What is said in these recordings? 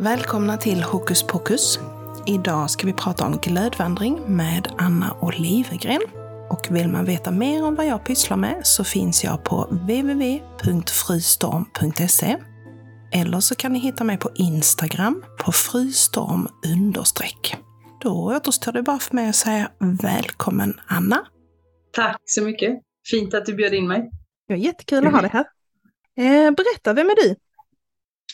Välkomna till Hokus Pokus. Idag ska vi prata om glödvandring med Anna Olivegren. Och vill man veta mer om vad jag pysslar med så finns jag på www.frystorm.se. Eller så kan ni hitta mig på Instagram på frystorm understreck. Då återstår det bara för mig att säga välkommen Anna. Tack så mycket. Fint att du bjöd in mig. Det var jättekul att ha dig här. Eh, berätta, vem är du?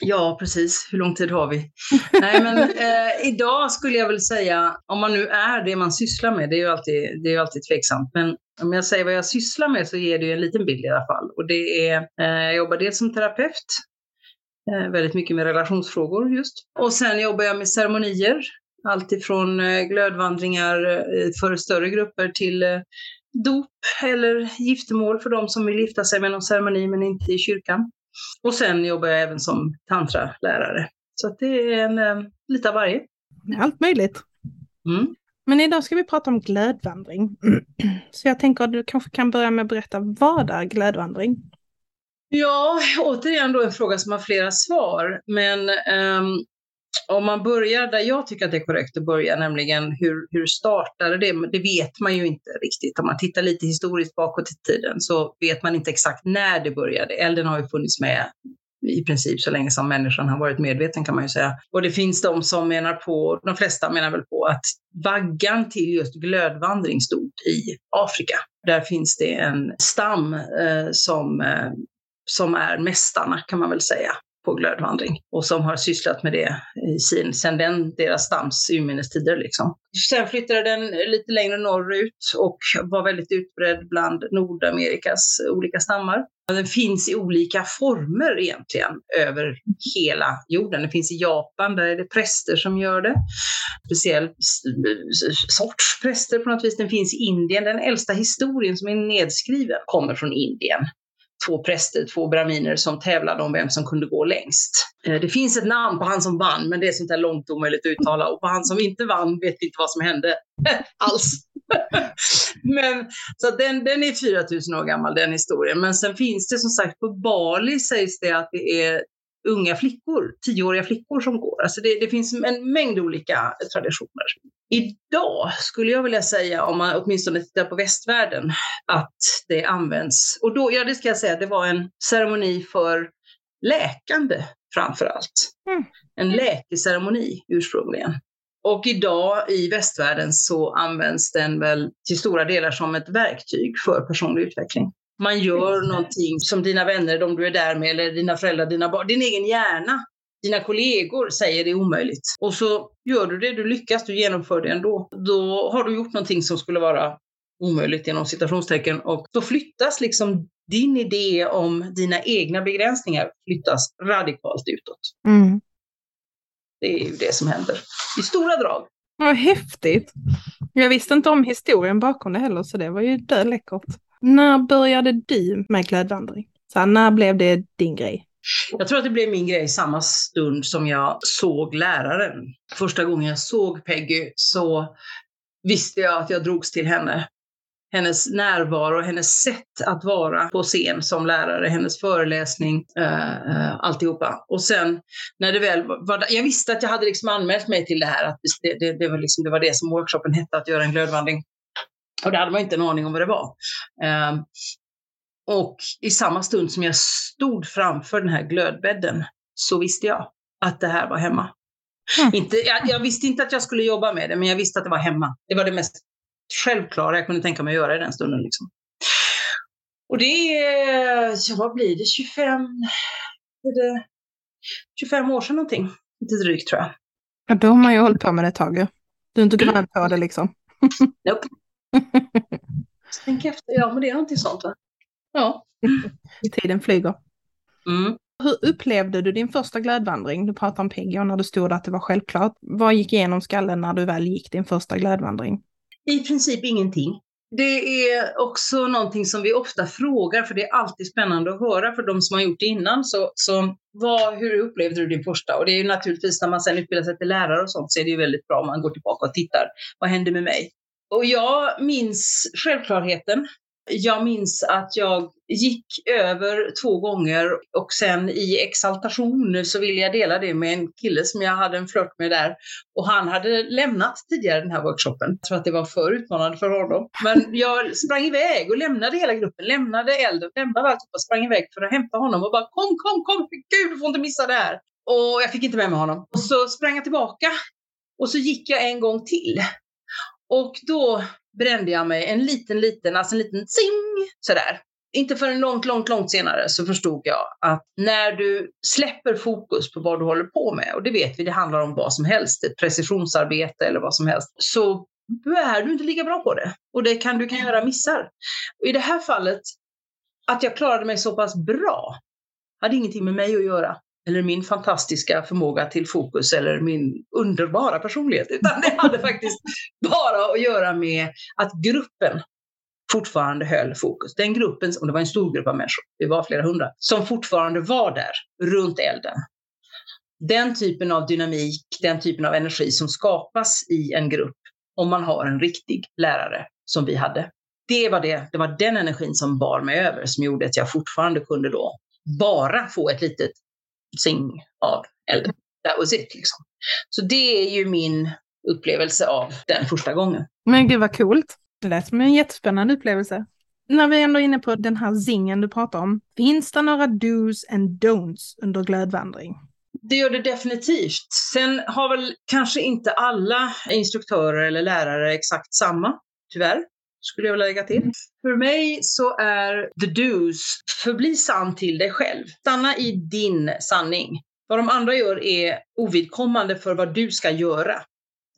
Ja, precis. Hur lång tid har vi? Nej, men eh, idag skulle jag väl säga, om man nu är det man sysslar med, det är ju alltid, det är alltid tveksamt, men om jag säger vad jag sysslar med så ger det ju en liten bild i alla fall. Och det är, eh, jag jobbar dels som terapeut, eh, väldigt mycket med relationsfrågor just. Och sen jobbar jag med ceremonier, alltifrån eh, glödvandringar eh, för större grupper till eh, dop eller giftermål för de som vill gifta sig med någon ceremoni men inte i kyrkan. Och sen jobbar jag även som tantralärare. Så det är en, eh, lite av varje. Allt möjligt. Mm. Men idag ska vi prata om glödvandring. Så jag tänker att du kanske kan börja med att berätta, vad är glödvandring? Ja, återigen då en fråga som har flera svar. Men ehm, om man börjar där jag tycker att det är korrekt att börja, nämligen hur, hur startade det? Det vet man ju inte riktigt. Om man tittar lite historiskt bakåt i tiden så vet man inte exakt när det började. Elden har ju funnits med i princip så länge som människan har varit medveten kan man ju säga. Och det finns de som menar på, de flesta menar väl på att vaggan till just glödvandring stod i Afrika. Där finns det en stam eh, som, eh, som är mästarna kan man väl säga på glödvandring och som har sysslat med det i sin, sedan den, deras stams urminnes-tider. Liksom. Sen flyttade den lite längre norrut och var väldigt utbredd bland Nordamerikas olika stammar. Den finns i olika former egentligen över hela jorden. Den finns i Japan, där är det präster som gör det. Speciell sorts präster på något vis. Den finns i Indien. Den äldsta historien som är nedskriven kommer från Indien två präster, två braminer som tävlade om vem som kunde gå längst. Eh, det finns ett namn på han som vann, men det är sånt där långt omöjligt att uttala. Och på han som inte vann vet vi inte vad som hände alls. men, så den, den är 4000 år gammal, den historien. Men sen finns det som sagt, på Bali sägs det att det är unga flickor, tioåriga flickor som går. Alltså det, det finns en mängd olika traditioner. Idag skulle jag vilja säga, om man åtminstone tittar på västvärlden, att det används. Och då, ja det ska jag säga, det var en ceremoni för läkande framför allt. Mm. En läkeceremoni ursprungligen. Och idag i västvärlden så används den väl till stora delar som ett verktyg för personlig utveckling. Man gör någonting som dina vänner, de du är där med, eller dina föräldrar, dina barn, din egen hjärna, dina kollegor säger det är omöjligt. Och så gör du det, du lyckas, du genomför det ändå. Då har du gjort någonting som skulle vara omöjligt genom citationstecken och då flyttas liksom din idé om dina egna begränsningar flyttas radikalt utåt. Mm. Det är ju det som händer i stora drag. Vad häftigt! Jag visste inte om historien bakom det heller, så det var ju läckert. När började du med glödvandring? Så här, när blev det din grej? Jag tror att det blev min grej samma stund som jag såg läraren. Första gången jag såg Peggy så visste jag att jag drogs till henne. Hennes närvaro, hennes sätt att vara på scen som lärare, hennes föreläsning, uh, alltihopa. Och sen när det väl var, jag visste att jag hade liksom anmält mig till det här, att det, det, det, var, liksom, det var det som workshopen hette, att göra en glödvandring. Och det hade man inte en aning om vad det var. Uh, och i samma stund som jag stod framför den här glödbädden så visste jag att det här var hemma. Mm. Inte, jag, jag, visste inte att jag skulle jobba med det, men jag visste att det var hemma. Det var det mest självklara jag kunde tänka mig att göra i den stunden. Liksom. Och det är, ja, vad blir det, 25, är det 25 år sedan någonting. Lite drygt tror jag. Ja, då har man ju hållit på med det ett tag. Du är inte grön på det liksom. Nope. Tänk efter, ja men det är någonting sånt va? Ja. Tiden flyger. Mm. Hur upplevde du din första glödvandring? Du pratade om Peggy och när du stod att det var självklart. Vad gick igenom skallen när du väl gick din första glödvandring? I princip ingenting. Det är också någonting som vi ofta frågar, för det är alltid spännande att höra för de som har gjort det innan. Så, så vad, hur upplevde du din första? Och det är ju naturligtvis när man sen utbildar sig till lärare och sånt så är det ju väldigt bra om man går tillbaka och tittar. Vad hände med mig? Och jag minns självklarheten Jag minns att jag gick över två gånger och sen i exaltation så ville jag dela det med en kille som jag hade en flört med där. Och han hade lämnat tidigare den här workshopen. Jag tror att det var för utmanande för honom. Men jag sprang iväg och lämnade hela gruppen, lämnade elden, lämnade allt och sprang iväg för att hämta honom och bara kom, kom, kom, gud du får inte missa det här. Och jag fick inte med mig honom. Och så sprang jag tillbaka och så gick jag en gång till. Och då brände jag mig en liten, liten, alltså en liten zing sådär. Inte förrän långt, långt, långt senare så förstod jag att när du släpper fokus på vad du håller på med, och det vet vi, det handlar om vad som helst, ett precisionsarbete eller vad som helst, så är du inte lika bra på det. Och det kan, du kan göra missar. Och I det här fallet, att jag klarade mig så pass bra, hade ingenting med mig att göra eller min fantastiska förmåga till fokus eller min underbara personlighet, utan det hade faktiskt bara att göra med att gruppen fortfarande höll fokus. Den gruppen, och det var en stor grupp av människor, det var flera hundra, som fortfarande var där runt elden. Den typen av dynamik, den typen av energi som skapas i en grupp om man har en riktig lärare som vi hade. Det var, det, det var den energin som bar mig över som gjorde att jag fortfarande kunde då bara få ett litet sing av elden. That was it liksom. Så det är ju min upplevelse av den första gången. Men gud vad coolt. Det lät som en jättespännande upplevelse. När vi ändå är inne på den här zingen du pratar om, finns det några dos and don'ts under glödvandring? Det gör det definitivt. Sen har väl kanske inte alla instruktörer eller lärare exakt samma, tyvärr, skulle jag vilja lägga till. För mig så är the do's, förbli sann till dig själv. Stanna i din sanning. Vad de andra gör är ovidkommande för vad du ska göra.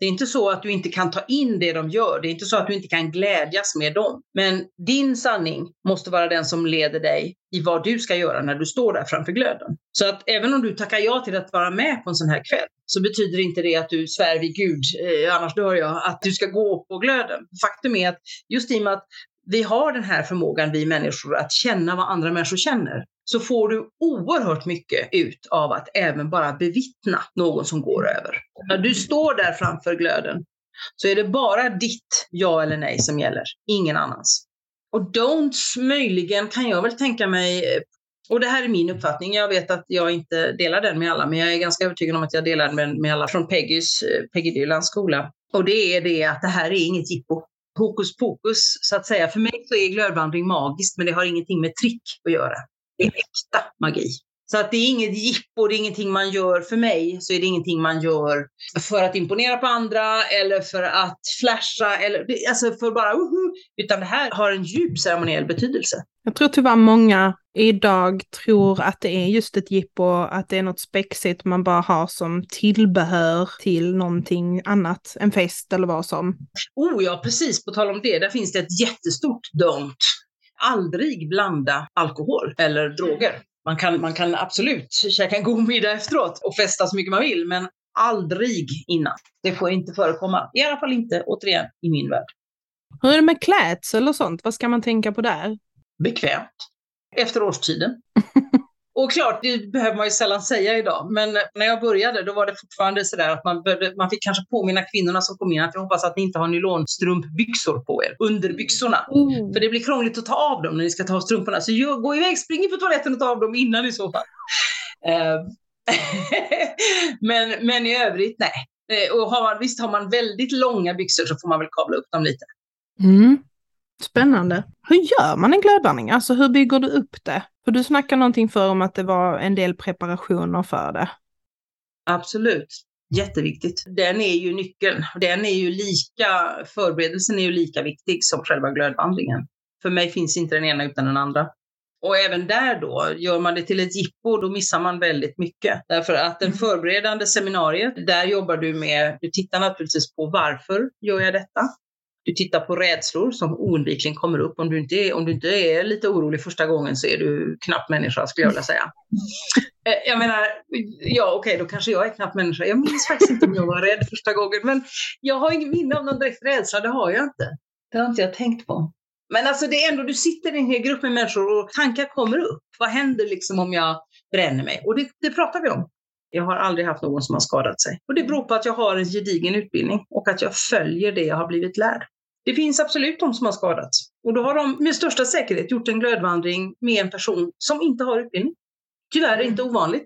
Det är inte så att du inte kan ta in det de gör. Det är inte så att du inte kan glädjas med dem. Men din sanning måste vara den som leder dig i vad du ska göra när du står där framför glöden. Så att även om du tackar ja till att vara med på en sån här kväll så betyder inte det att du svär vid Gud, eh, annars dör jag, att du ska gå på glöden. Faktum är att just i och med att vi har den här förmågan, vi människor, att känna vad andra människor känner, så får du oerhört mycket ut av att även bara bevittna någon som går över. När du står där framför glöden så är det bara ditt ja eller nej som gäller, ingen annans. Och don'ts möjligen kan jag väl tänka mig, eh, och det här är min uppfattning, jag vet att jag inte delar den med alla, men jag är ganska övertygad om att jag delar den med, alla från Peggys, eh, Peggy Dylans skola. Och det är det att det här är inget jippo hokus pokus så att säga. För mig så är glödvandring magiskt, men det har ingenting med trick att göra. Det är äkta magi. Så att det är inget jippo, det är ingenting man gör för mig, så är det ingenting man gör för att imponera på andra eller för att flasha eller alltså för bara uhu, utan det här har en djup ceremoniell betydelse. Jag tror tyvärr många idag tror att det är just ett jippo, att det är något spexigt man bara har som tillbehör till någonting annat, en fest eller vad som. Oh ja, precis, på tal om det, där finns det ett jättestort don't. Aldrig blanda alkohol eller droger. Man kan, man kan absolut käka en god middag efteråt och festa så mycket man vill, men aldrig innan. Det får inte förekomma. I alla fall inte, återigen, i min värld. Hur är det med klädsel och sånt? Vad ska man tänka på där? Bekvämt. Efter årstiden. Och klart, det behöver man ju sällan säga idag, men när jag började då var det fortfarande sådär att man, började, man fick kanske påminna kvinnorna som kom in att jag hoppas att ni inte har nylonstrumpbyxor på er under byxorna. Mm. För det blir krångligt att ta av dem när ni ska ta av strumporna. Så jag, gå iväg, spring in på toaletten och ta av dem innan i så fall. Uh, men, men i övrigt, nej. Eh, och har man, visst, har man väldigt långa byxor så får man väl kavla upp dem lite. Mm. Spännande. Hur gör man en glödvandring? Alltså hur bygger du upp det? För du snackade någonting för om att det var en del preparationer för det. Absolut. Jätteviktigt. Den är ju nyckeln. Den är ju lika, förberedelsen är ju lika viktig som själva glödvandringen. För mig finns inte den ena utan den andra. Och även där då, gör man det till ett jippo, då missar man väldigt mycket. Därför att den mm. förberedande seminariet, där jobbar du med, du tittar naturligtvis på varför gör jag detta? Du tittar på rädslor som oundvikligen kommer upp. Om du, inte är, om du inte är lite orolig första gången så är du knappt människa skulle jag vilja säga. Eh, jag menar, ja okej okay, då kanske jag är knappt människa. Jag minns faktiskt inte om jag var rädd första gången. Men jag har ingen minne av någon direkt rädsla, det har jag inte. Det har inte jag tänkt på. Men alltså det är ändå, du sitter i en hel grupp med människor och tankar kommer upp. Vad händer liksom om jag bränner mig? Och det, det pratar vi om. Jag har aldrig haft någon som har skadat sig. Och det beror på att jag har en gedigen utbildning och att jag följer det jag har blivit lärd. Det finns absolut de som har skadats Och då har de med största säkerhet gjort en glödvandring med en person som inte har utbildning. Tyvärr inte ovanligt.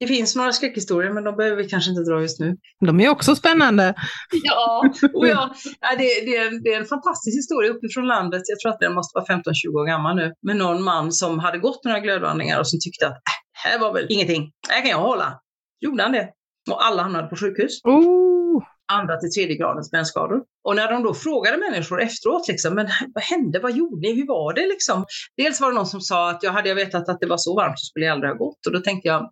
Det finns några skräckhistorier, men de behöver vi kanske inte dra just nu. De är också spännande. Ja, och ja det, det, är en, det är en fantastisk historia uppifrån landet. Jag tror att den måste vara 15-20 år gammal nu. Med någon man som hade gått några glödvandringar och som tyckte att äh, här var väl ingenting. Det här kan jag hålla. Gjorde han det. Och alla hamnade på sjukhus. Oh. Andra till tredje gradens brännskador. Och när de då frågade människor efteråt, liksom, men vad hände, vad gjorde ni, hur var det liksom? Dels var det någon som sa att jag hade jag vetat att det var så varmt så skulle jag aldrig ha gått. Och då tänkte jag,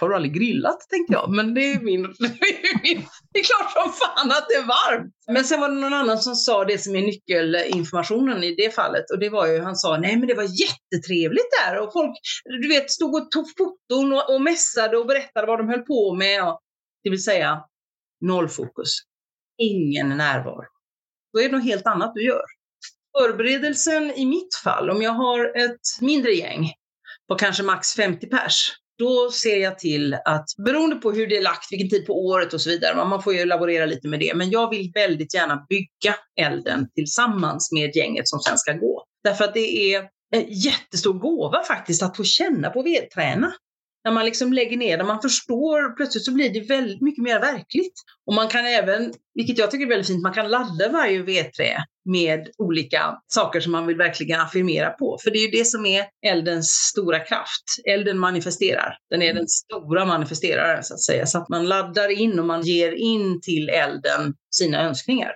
har du aldrig grillat? tänkte jag. Men det är, min, det är klart som fan att det är varmt. Men sen var det någon annan som sa det som är nyckelinformationen i det fallet. Och det var ju, han sa, nej men det var jättetrevligt där. Och folk, du vet, stod och tog foton och, och mässade och berättade vad de höll på med. Och, det vill säga, noll fokus. Ingen närvaro. Då är det något helt annat du gör. Förberedelsen i mitt fall, om jag har ett mindre gäng på kanske max 50 pers, då ser jag till att, beroende på hur det är lagt, vilken tid på året och så vidare, man får ju laborera lite med det, men jag vill väldigt gärna bygga elden tillsammans med gänget som sen ska gå. Därför att det är en jättestor gåva faktiskt att få känna på vedträna när man liksom lägger ner det, man förstår, plötsligt så blir det väldigt mycket mer verkligt. Och man kan även, vilket jag tycker är väldigt fint, man kan ladda varje vedträ med olika saker som man vill verkligen affirmera på. För det är ju det som är eldens stora kraft. Elden manifesterar. Den är den stora manifesteraren så att säga. Så att man laddar in och man ger in till elden sina önskningar.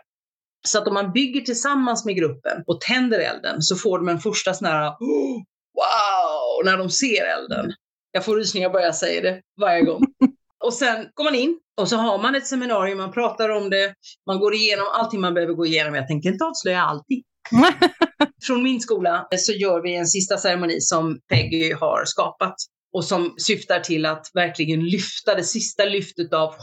Så att om man bygger tillsammans med gruppen och tänder elden så får de en första sån här oh, wow, när de ser elden. Jag får rysningar bara jag säger det varje gång. Och sen går man in och så har man ett seminarium, man pratar om det, man går igenom allting man behöver gå igenom. Jag tänker inte avslöja allting. Från min skola så gör vi en sista ceremoni som Peggy har skapat och som syftar till att verkligen lyfta det sista lyftet av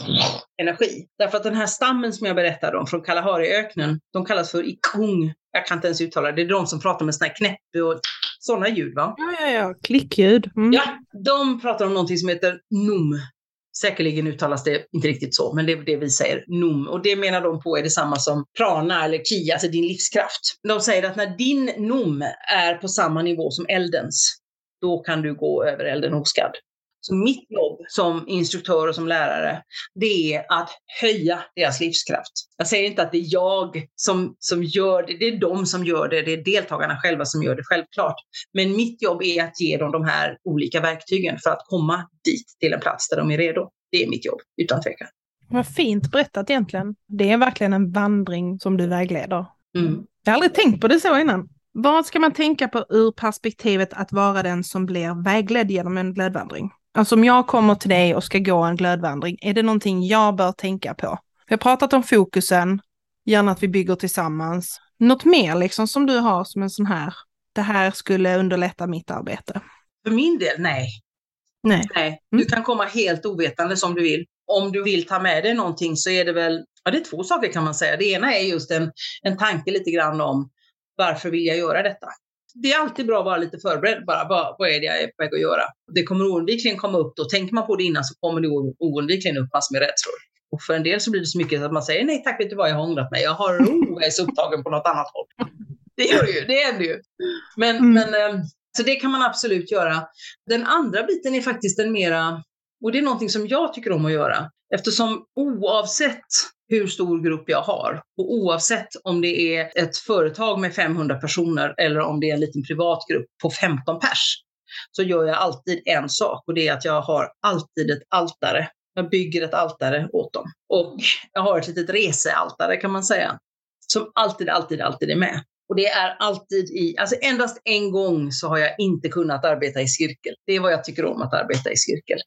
energi. Därför att den här stammen som jag berättade om från Kalahariöknen, de kallas för ikung. Jag kan inte ens uttala det. Det är de som pratar med sådana här knäppe och sådana ljud va? Ja, ja, ja. Klickljud. Mm. Ja, de pratar om någonting som heter num. Säkerligen uttalas det inte riktigt så, men det är det vi säger, num. Och det menar de på är detsamma som prana eller ki, alltså din livskraft. De säger att när din num är på samma nivå som eldens, då kan du gå över elden oskadd. Så mitt jobb som instruktör och som lärare, det är att höja deras livskraft. Jag säger inte att det är jag som, som gör det, det är de som gör det, det är deltagarna själva som gör det, självklart. Men mitt jobb är att ge dem de här olika verktygen för att komma dit till en plats där de är redo. Det är mitt jobb, utan tvekan. Vad fint berättat egentligen. Det är verkligen en vandring som du vägleder. Mm. Jag har aldrig tänkt på det så innan. Vad ska man tänka på ur perspektivet att vara den som blir vägledd genom en glödvandring? Alltså om jag kommer till dig och ska gå en glödvandring, är det någonting jag bör tänka på? Vi har pratat om fokusen, gärna att vi bygger tillsammans. Något mer liksom som du har som en sån här, det här skulle underlätta mitt arbete? För min del, nej. Nej. nej. Du mm. kan komma helt ovetande som du vill. Om du vill ta med dig någonting så är det väl, ja det är två saker kan man säga. Det ena är just en, en tanke lite grann om varför vill jag göra detta? Det är alltid bra att vara lite förberedd bara. Vad, vad är det jag är på väg att göra? Det kommer oundvikligen komma upp då. Tänker man på det innan så kommer det oundvikligen upp massor med rädslor. Och för en del så blir det så mycket att man säger nej tack, vet du vad, jag har ångrat mig. Jag har oh, jag är så upptagen på något annat håll. Det gör det ju, det händer ju. Men, mm. men, ehm, så det kan man absolut göra. Den andra biten är faktiskt den mera, och det är någonting som jag tycker om att göra, eftersom oavsett hur stor grupp jag har. Och oavsett om det är ett företag med 500 personer eller om det är en liten privat grupp på 15 pers, så gör jag alltid en sak och det är att jag har alltid ett altare. Jag bygger ett altare åt dem. Och jag har ett litet resealtare kan man säga, som alltid, alltid, alltid är med. Och det är alltid i, alltså endast en gång så har jag inte kunnat arbeta i cirkel. Det är vad jag tycker om att arbeta i cirkel.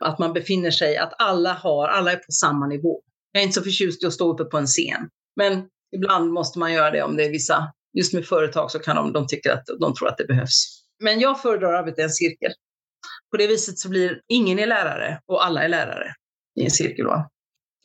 Att man befinner sig, att alla har, alla är på samma nivå. Jag är inte så förtjust i att stå uppe på en scen. Men ibland måste man göra det om det är vissa, just med företag så kan de, de tycker att de tror att det behövs. Men jag föredrar att arbeta i en cirkel. På det viset så blir ingen är lärare och alla är lärare i en cirkel. Va?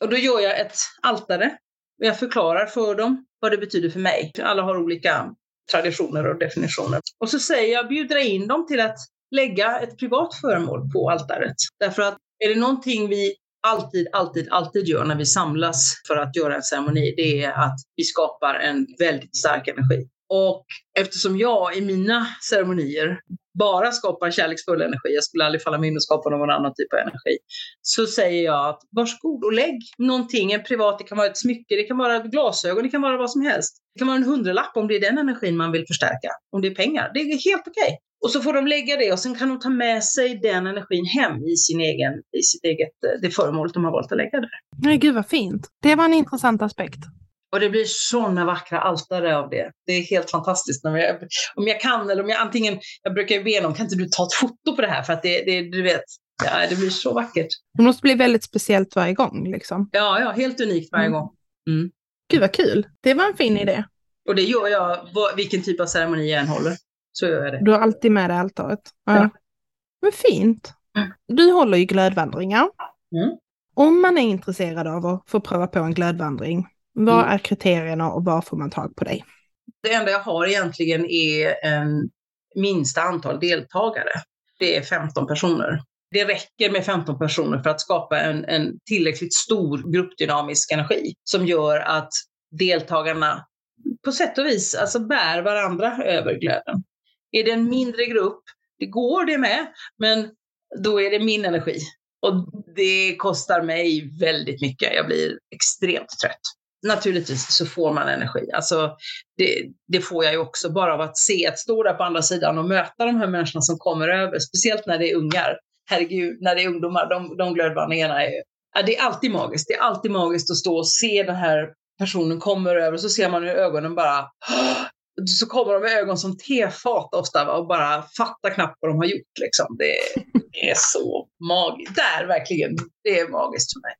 Och då gör jag ett altare. Och jag förklarar för dem vad det betyder för mig. Alla har olika traditioner och definitioner. Och så säger jag, bjuder in dem till att lägga ett privat föremål på altaret. Därför att är det någonting vi alltid, alltid, alltid gör när vi samlas för att göra en ceremoni, det är att vi skapar en väldigt stark energi. Och eftersom jag i mina ceremonier bara skapar kärleksfull energi, jag skulle aldrig falla mig in och skapa någon annan typ av energi, så säger jag att varsågod och lägg någonting, en privat, det kan vara ett smycke, det kan vara glasögon, det kan vara vad som helst. Det kan vara en hundralapp om det är den energin man vill förstärka, om det är pengar. Det är helt okej. Okay. Och så får de lägga det och sen kan de ta med sig den energin hem i, sin egen, i sitt eget, eh, det föremålet de har valt att lägga där. Nej, gud vad fint. Det var en intressant aspekt. Och det blir sådana vackra altare av det. Det är helt fantastiskt. När jag, om jag kan, eller om jag antingen, jag brukar ju be någon, kan inte du ta ett foto på det här? För att det, det du vet, ja, det blir så vackert. Det måste bli väldigt speciellt varje gång liksom. Ja, ja, helt unikt varje mm. gång. Mm. Gud vad kul. Det var en fin idé. Och det gör jag vilken typ av ceremoni jag än håller. Så gör jag det. Du har alltid med dig altaret? Ja. ja. Men fint. Mm. Du håller ju glödvandringar. Mm. Om man är intresserad av att få pröva på en glödvandring, vad mm. är kriterierna och var får man tag på dig? Det enda jag har egentligen är en minsta antal deltagare. Det är 15 personer. Det räcker med 15 personer för att skapa en, en tillräckligt stor gruppdynamisk energi som gör att deltagarna på sätt och vis alltså bär varandra över glöden. Är det en mindre grupp, det går det med, men då är det min energi. Och det kostar mig väldigt mycket. Jag blir extremt trött. Naturligtvis så får man energi. Alltså, det, det, får jag ju också bara av att se, att stå där på andra sidan och möta de här människorna som kommer över, speciellt när det är ungar. Herregud, när det är ungdomar, de, de glödvandringarna är ja, det är alltid magiskt. Det är alltid magiskt att stå och se den här personen kommer över, så ser man hur ögonen bara så kommer de med ögon som tefat ofta och bara fattar knappt vad de har gjort. Liksom. Det, är så magiskt. Där verkligen, det är magiskt för mig.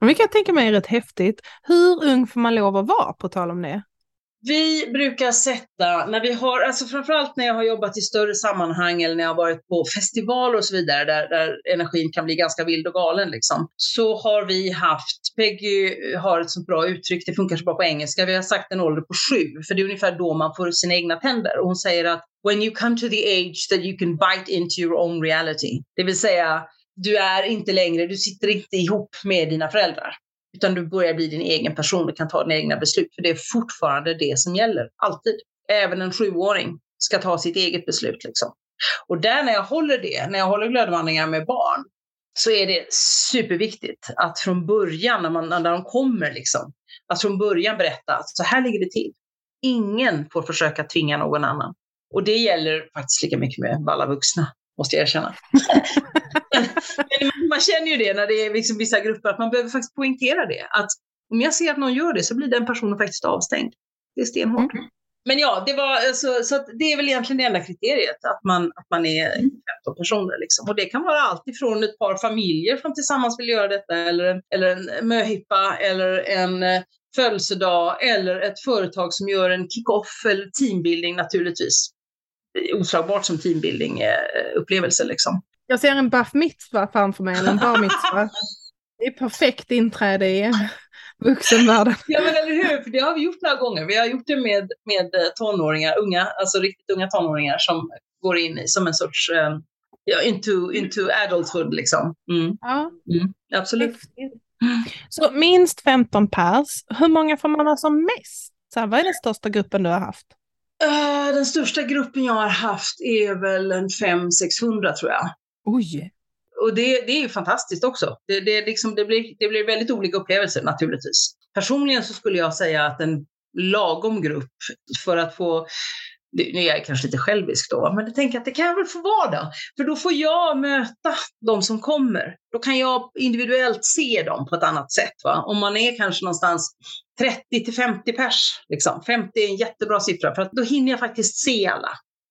Vilket kan jag tänka mig är rätt häftigt. Hur ung får man lov att vara, på tal om det? Vi brukar sätta, när vi har, alltså framförallt när jag har jobbat i större sammanhang eller när jag har varit på festivaler och så vidare där, där energin kan bli ganska vild och galen liksom, så har vi haft, Peggy har ett så bra uttryck, det funkar så bra på engelska, vi har sagt en ålder på sju, för det är ungefär då man får sina egna tänder. Och hon säger att when you come to the age that you can bite into your own reality, det vill säga du är inte längre, du sitter inte ihop med dina föräldrar. Utan du börjar bli din egen person och kan ta dina egna beslut. För det är fortfarande det som gäller, alltid. Även en sjuåring ska ta sitt eget beslut. Liksom. Och där när jag håller det, när jag håller glödvandringar med barn, så är det superviktigt att från början, när, man, när de kommer, liksom, att från början berätta att så här ligger det till. Ingen får försöka tvinga någon annan. Och det gäller faktiskt lika mycket med alla vuxna måste jag erkänna. men man känner ju det när det är liksom vissa grupper, att man behöver faktiskt poängtera det. Att om jag ser att någon gör det så blir den personen faktiskt avstängd. Det är stenhårt. Mm. Men ja, det, var, alltså, så det är väl egentligen det enda kriteriet, att man, att man är 15 personer. Liksom. Och det kan vara allt ifrån ett par familjer som tillsammans vill göra detta, eller en, eller en möhippa, eller en eh, födelsedag, eller ett företag som gör en kick-off eller teambuilding naturligtvis oslagbart som teambuilding-upplevelse. Liksom. Jag ser en buff mitzva framför mig, eller en bar mitzva. Det är perfekt inträde i vuxenvärlden. Ja men eller hur, för det har vi gjort några gånger. Vi har gjort det med, med tonåringar, unga, alltså riktigt unga tonåringar som går in i som en sorts um, ja, into, into adulthood liksom. Mm. Ja. Mm. Absolut. Så minst 15 pers, hur många får man ha som mest? Så här, vad är den största gruppen du har haft? Uh, den största gruppen jag har haft är väl en 500-600 tror jag. Oj! Och det, det är ju fantastiskt också. Det, det, liksom, det, blir, det blir väldigt olika upplevelser naturligtvis. Personligen så skulle jag säga att en lagom grupp för att få nu är jag kanske lite självisk då, men jag tänker att det kan jag väl få vara då. För då får jag möta de som kommer. Då kan jag individuellt se dem på ett annat sätt. Va? Om man är kanske någonstans 30 till 50 pers, liksom. 50 är en jättebra siffra, för att då hinner jag faktiskt se alla.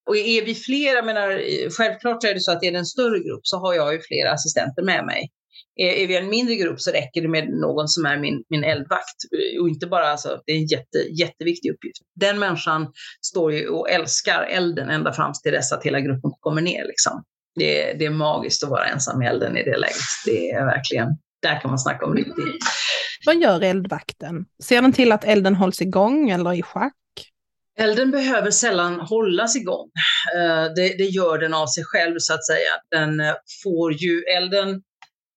Och är vi flera, menar, självklart är det så att är det en större grupp så har jag ju flera assistenter med mig. Är, är vi en mindre grupp så räcker det med någon som är min, min eldvakt. Och inte bara, alltså, det är en jätte, jätteviktig uppgift. Den människan står ju och älskar elden ända fram till dess att hela gruppen kommer ner. Liksom. Det, det är magiskt att vara ensam i elden i det läget. Det är verkligen, där kan man snacka om riktigt. Vad gör eldvakten? Ser den till att elden hålls igång eller i schack? Elden behöver sällan hållas igång. Eh, det, det, gör den av sig själv så att säga. Den eh, får ju elden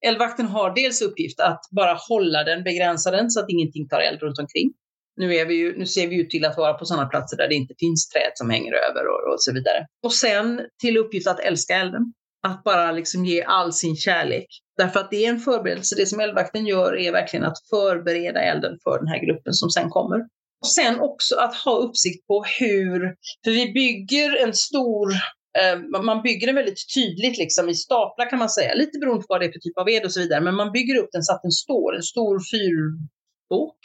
Eldvakten har dels uppgift att bara hålla den, begränsa den så att ingenting tar eld runt omkring. Nu, är vi ju, nu ser vi ju till att vara på sådana platser där det inte finns träd som hänger över och, och så vidare. Och sen till uppgift att älska elden. Att bara liksom ge all sin kärlek. Därför att det är en förberedelse. Det som eldvakten gör är verkligen att förbereda elden för den här gruppen som sen kommer. Och sen också att ha uppsikt på hur, för vi bygger en stor eh, man bygger den väldigt tydligt liksom i staplar kan man säga, lite beroende på vad det är för typ av ved och så vidare, men man bygger upp den så att den står, en stor fyrbok.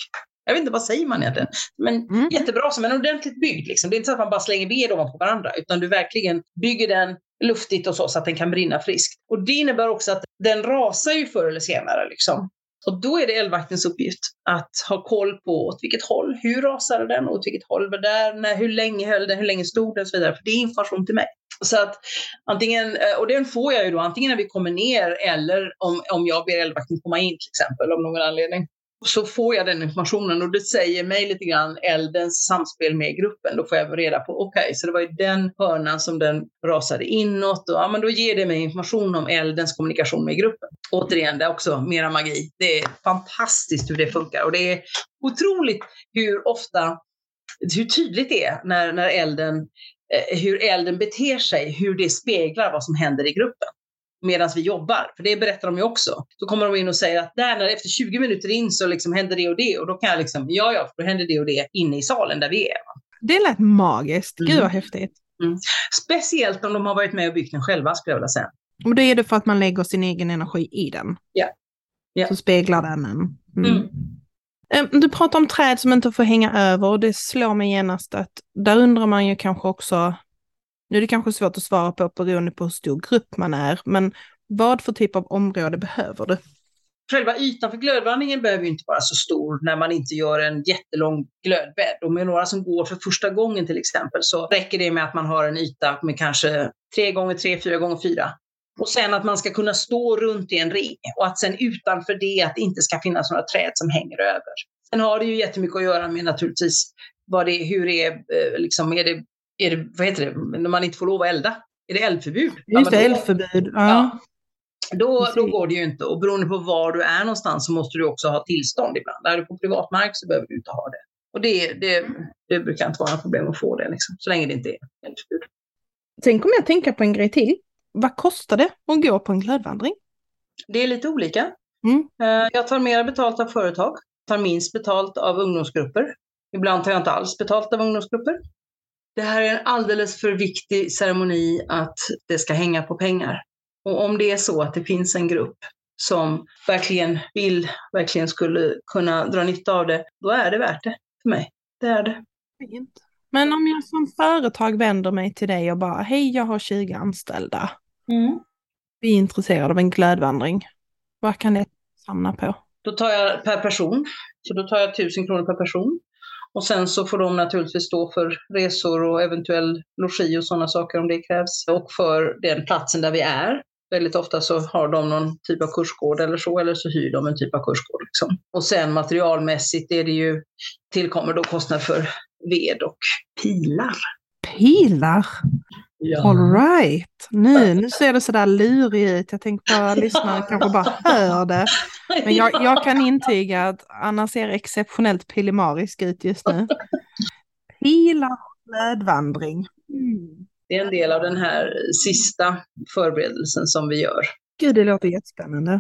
Jag vet inte, vad säger man egentligen? Men mm. jättebra, som en ordentligt byggd. Liksom. Det är inte så att man bara slänger ved ovanpå varandra, utan du verkligen bygger den luftigt och så, så att den kan brinna friskt. Och det innebär också att den rasar ju förr eller senare. Liksom. Och då är det eldvaktens uppgift att ha koll på åt vilket håll, hur rasade den, åt vilket håll var där, när, hur länge höll den, hur länge stod den och så vidare. För det är information till mig. Så att antingen, eh, och den får jag ju då antingen när vi kommer ner eller om, om jag ber eldvakten komma in till exempel av någon anledning så får jag den informationen och det säger mig lite grann eldens samspel med gruppen. Då får jag reda på, okej, okay, så det var ju den hörnan som den rasade inåt och ja, men då ger det mig information om eldens kommunikation med gruppen. Återigen, det är också mera magi. Det är fantastiskt hur det funkar och det är otroligt hur ofta, hur tydligt det är när, när elden eh, hur elden beter sig, hur det speglar vad som händer i gruppen medan vi jobbar. För det berättar de ju också. Då kommer de in och säger att där när efter 20 minuter in så liksom händer det och det och då kan jag liksom, ja ja, då händer det och det inne i salen där vi är. Det lät magiskt. Gud vad mm. häftigt. Mm. Speciellt om de har varit med och byggt den själva skulle jag vilja säga. Och då är det för att man lägger sin egen energi i den. Ja. ja. Så speglar den en. Mm. Mm. Du pratar om träd som inte får hänga över och det slår mig genast att där undrar man ju kanske också nu är det kanske svårt att svara på beroende på hur stor grupp man är, men vad för typ av område behöver du? Själva ytan för glödvandringen behöver ju inte vara så stor när man inte gör en jättelång glödbädd. Och med några som går för första gången till exempel så räcker det med att man har en yta med kanske 3 gånger 3 4 gånger 4 Och sen att man ska kunna stå runt i en ring och att sen utanför det att det inte ska finnas några träd som hänger över. Sen har det ju jättemycket att göra med naturligtvis vad det är, hur det är, eh, liksom, är det är det, vad heter det, när man inte får lov att elda? Är det eldförbud? Just det, eldförbud. Ja. ja. Då, då går det ju inte. Och beroende på var du är någonstans så måste du också ha tillstånd ibland. Är du på privatmark så behöver du inte ha det. Och det, det, det brukar inte vara något problem att få det, liksom, så länge det inte är eldförbud. Sen kommer jag tänka på en grej till. Vad kostar det att gå på en glödvandring? Det är lite olika. Mm. Eh, jag tar mer betalt av företag, tar minst betalt av ungdomsgrupper. Ibland tar jag inte alls betalt av ungdomsgrupper det här är en alldeles för viktig ceremoni att det ska hänga på pengar. Och om det är så att det finns en grupp som verkligen vill, verkligen skulle kunna dra nytta av det, då är det värt det för mig. Det är det. Men om jag som företag vänder mig till dig och bara, hej jag har 20 anställda. Mm. Vi är intresserade av en glödvandring. Vad kan det samla på? Då tar jag per person. Så då tar jag 1000 kronor per person. Och sen så får de naturligtvis stå för resor och eventuell logi och sådana saker om det krävs. Och för den platsen där vi är. Väldigt ofta så har de någon typ av kursgård eller så, eller så hyr de en typ av kursgård. Liksom. Och sen materialmässigt är det ju, tillkommer då kostnad för ved och pilar. Pilar? Ja. All right. Nu, nu ser det sådär lurig ut. Jag tänkte bara lyssnare kanske bara hör det. Men jag, jag kan intyga att Anna ser exceptionellt pillemarisk ut just nu. Pilar nödvandring. Mm. Det är en del av den här sista förberedelsen som vi gör. Gud, det låter jättespännande.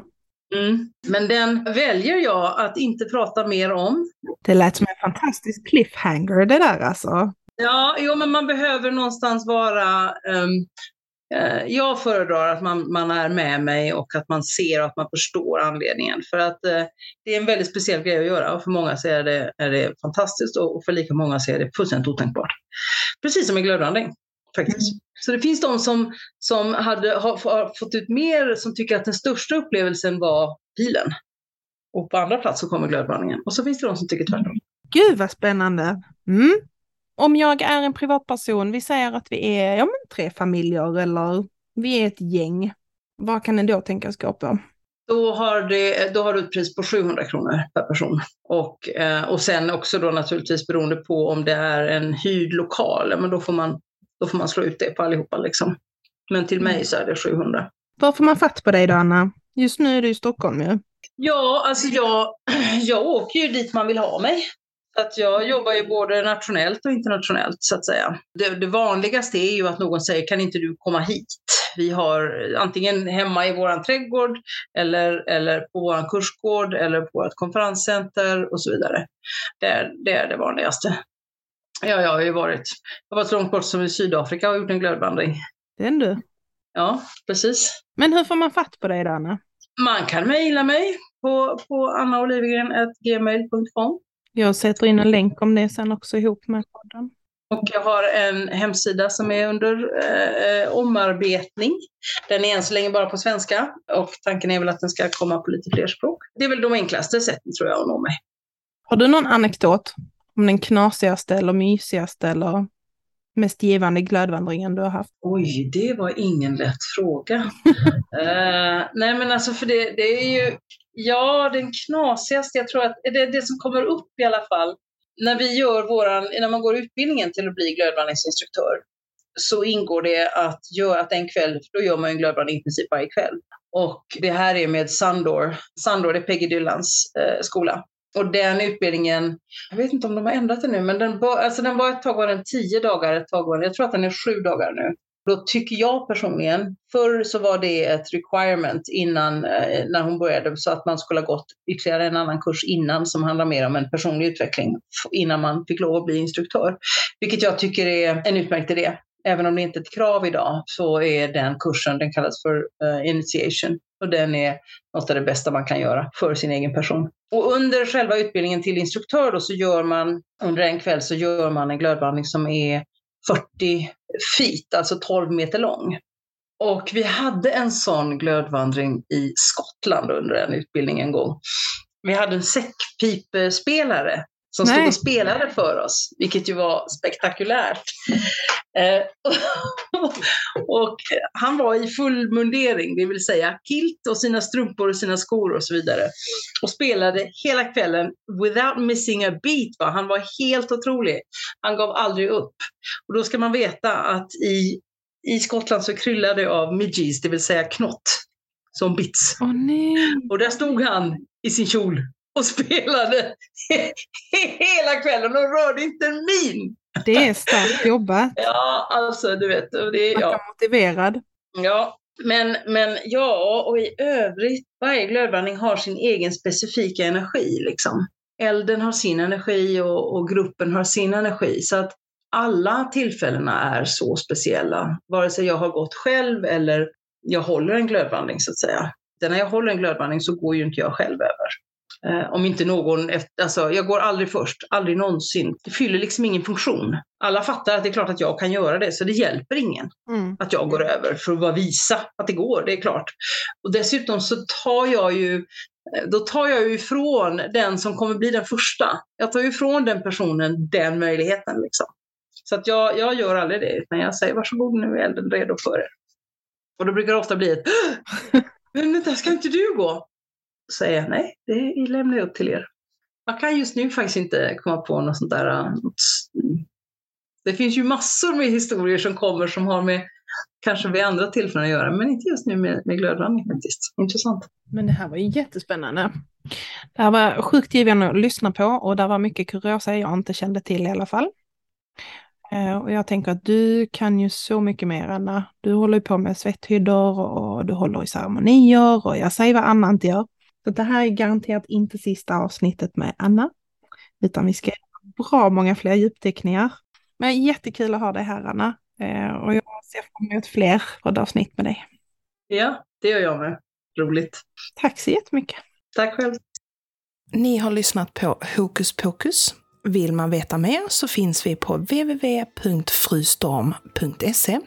Mm. Men den väljer jag att inte prata mer om. Det lät som en fantastisk cliffhanger det där alltså. Ja, jo, men man behöver någonstans vara... Um, uh, jag föredrar att man, man är med mig och att man ser och att man förstår anledningen. För att uh, det är en väldigt speciell grej att göra och för många så är det, är det fantastiskt och för lika många så är det fullständigt otänkbart. Precis som med glödvandring faktiskt. Mm. Så det finns de som, som hade, har, har, fått ut mer, som tycker att den största upplevelsen var bilen. Och på andra plats så kommer glödvandringen. Och så finns det de som tycker tvärtom. Gud vad spännande! Mm om jag är en privatperson, vi säger att vi är ja, men tre familjer eller vi är ett gäng, vad kan en då tänkas gå på? Då har, det, då har du ett pris på 700 kronor per person. Och, eh, och sen också då naturligtvis beroende på om det är en hyrd lokal, men då får man, då får man slå ut det på allihopa liksom. Men till mig så är det 700. Var får man fatt på dig då Anna? Just nu är du i Stockholm ju. Ja, alltså jag, jag åker ju dit man vill ha mig. Att jag jobbar ju både nationellt och internationellt så att säga. Det, det, vanligaste är ju att någon säger kan inte du komma hit? Vi har antingen hemma i våran trädgård eller, eller på våran kursgård eller på vårt konferenscenter och så vidare. Det är det, är det vanligaste. Ja, jag har ju varit, jag har varit så långt bort som i Sydafrika och gjort en glödvandring. Den du. Ja, precis. Men hur får man fatt på dig då, Anna? Man kan mejla mig på, på annaolivgren.gmail.com. Jag sätter in en länk om det sen också ihop med podden. Och jag har en hemsida som är under eh, omarbetning. Den är än så länge bara på svenska och tanken är väl att den ska komma på lite fler språk. Det är väl de enklaste sätten tror jag att nå mig. Har du någon anekdot om den knasigaste eller mysigaste eller mest givande glödvandringen du har haft? Oj, det var ingen lätt fråga. uh, nej men alltså för det, det är ju, ja den knasigaste, jag tror att det, det som kommer upp i alla fall, när vi gör våran, när man går utbildningen till att bli glödvandringsinstruktör, så ingår det att göra att en kväll, då gör man en glödvandring i princip varje kväll. Och det här är med Sandor. Sandor är Peggy Dylans eh, skola. Och den utbildningen, jag vet inte om de har ändrat det nu, men den, alltså den var ett tag var den tio dagar, ett tag var den, jag tror att den är sju dagar nu. Då tycker jag personligen, förr så var det ett requirement innan, eh, när hon började, så att man skulle ha gått ytterligare en annan kurs innan som handlar mer om en personlig utveckling innan man fick lov att bli instruktör. Vilket jag tycker är en utmärkt idé. Även om det inte är ett krav idag så är den kursen, den kallas för uh, initiation och den är något av det bästa man kan göra för sin egen person. Och under själva utbildningen till instruktör då så gör man, under en kväll så gör man en glödvandring som är 40 feet, alltså 12 meter lång. Och vi hade en sån glödvandring i Skottland under en utbildning en gång. Vi hade en säckpipespelare som stod och spelade för oss, vilket ju var spektakulärt. Eh, och han var i full mundering, det vill säga kilt och sina strumpor och sina skor och så vidare. Och spelade hela kvällen without missing a beat. Va? Han var helt otrolig. Han gav aldrig upp. Och då ska man veta att i, i Skottland så kryllar det av midges, det vill säga knott, som bits. Oh, och där stod han i sin kjol och spelade hela kvällen och rörde inte en min. Det är starkt jobbat. Ja, alltså du vet. Det, ja. motiverad. Ja, men, men ja, och i övrigt, varje glödvandring har sin egen specifika energi. Liksom. Elden har sin energi och, och gruppen har sin energi. Så att alla tillfällena är så speciella. Vare sig jag har gått själv eller jag håller en glödvandring så att säga. när jag håller en glödvandring så går ju inte jag själv över. Eh, om inte någon, alltså jag går aldrig först, aldrig någonsin. Det fyller liksom ingen funktion. Alla fattar att det är klart att jag kan göra det, så det hjälper ingen mm. att jag går över för att bara visa att det går, det är klart. Och dessutom så tar jag ju eh, då tar jag ju ifrån den som kommer bli den första. Jag tar ju ifrån den personen den möjligheten. Liksom. Så att jag, jag gör aldrig det, utan jag säger varsågod nu är elden redo för er. Och då brukar det ofta bli ett Men vänta, ska inte du gå? Säga nej, det lämnar jag upp till er. Jag kan just nu faktiskt inte komma på något sånt där. Äh, något... Mm. det finns ju massor med historier som kommer som har med kanske vid andra tillfällen att göra, men inte just nu med, med glödvandring faktiskt. Intressant. Men det här var ju jättespännande. Det här var sjukt givande att lyssna på och det var mycket kuriosa jag inte kände till i alla fall. Eh, och jag tänker att du kan ju så mycket mer, Anna. Du håller ju på med svetthyddor och du håller i ceremonier och jag säger vad Anna inte gör. Så det här är garanterat inte sista avsnittet med Anna, utan vi ska göra bra många fler djupdykningar. Men jättekul att ha dig här Anna. Eh, och jag ser fram emot fler poddavsnitt med dig. Ja, det gör jag med. Roligt. Tack så jättemycket. Tack själv. Ni har lyssnat på Hokus Pokus vill man veta mer så finns vi på www.frustorm.se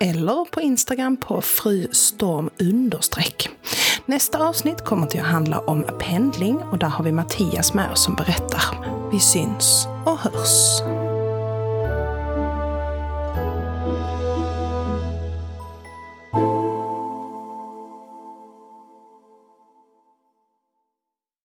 eller på Instagram på frustorm Nästa avsnitt kommer till att handla om pendling och där har vi Mattias med oss som berättar. Vi syns och hörs!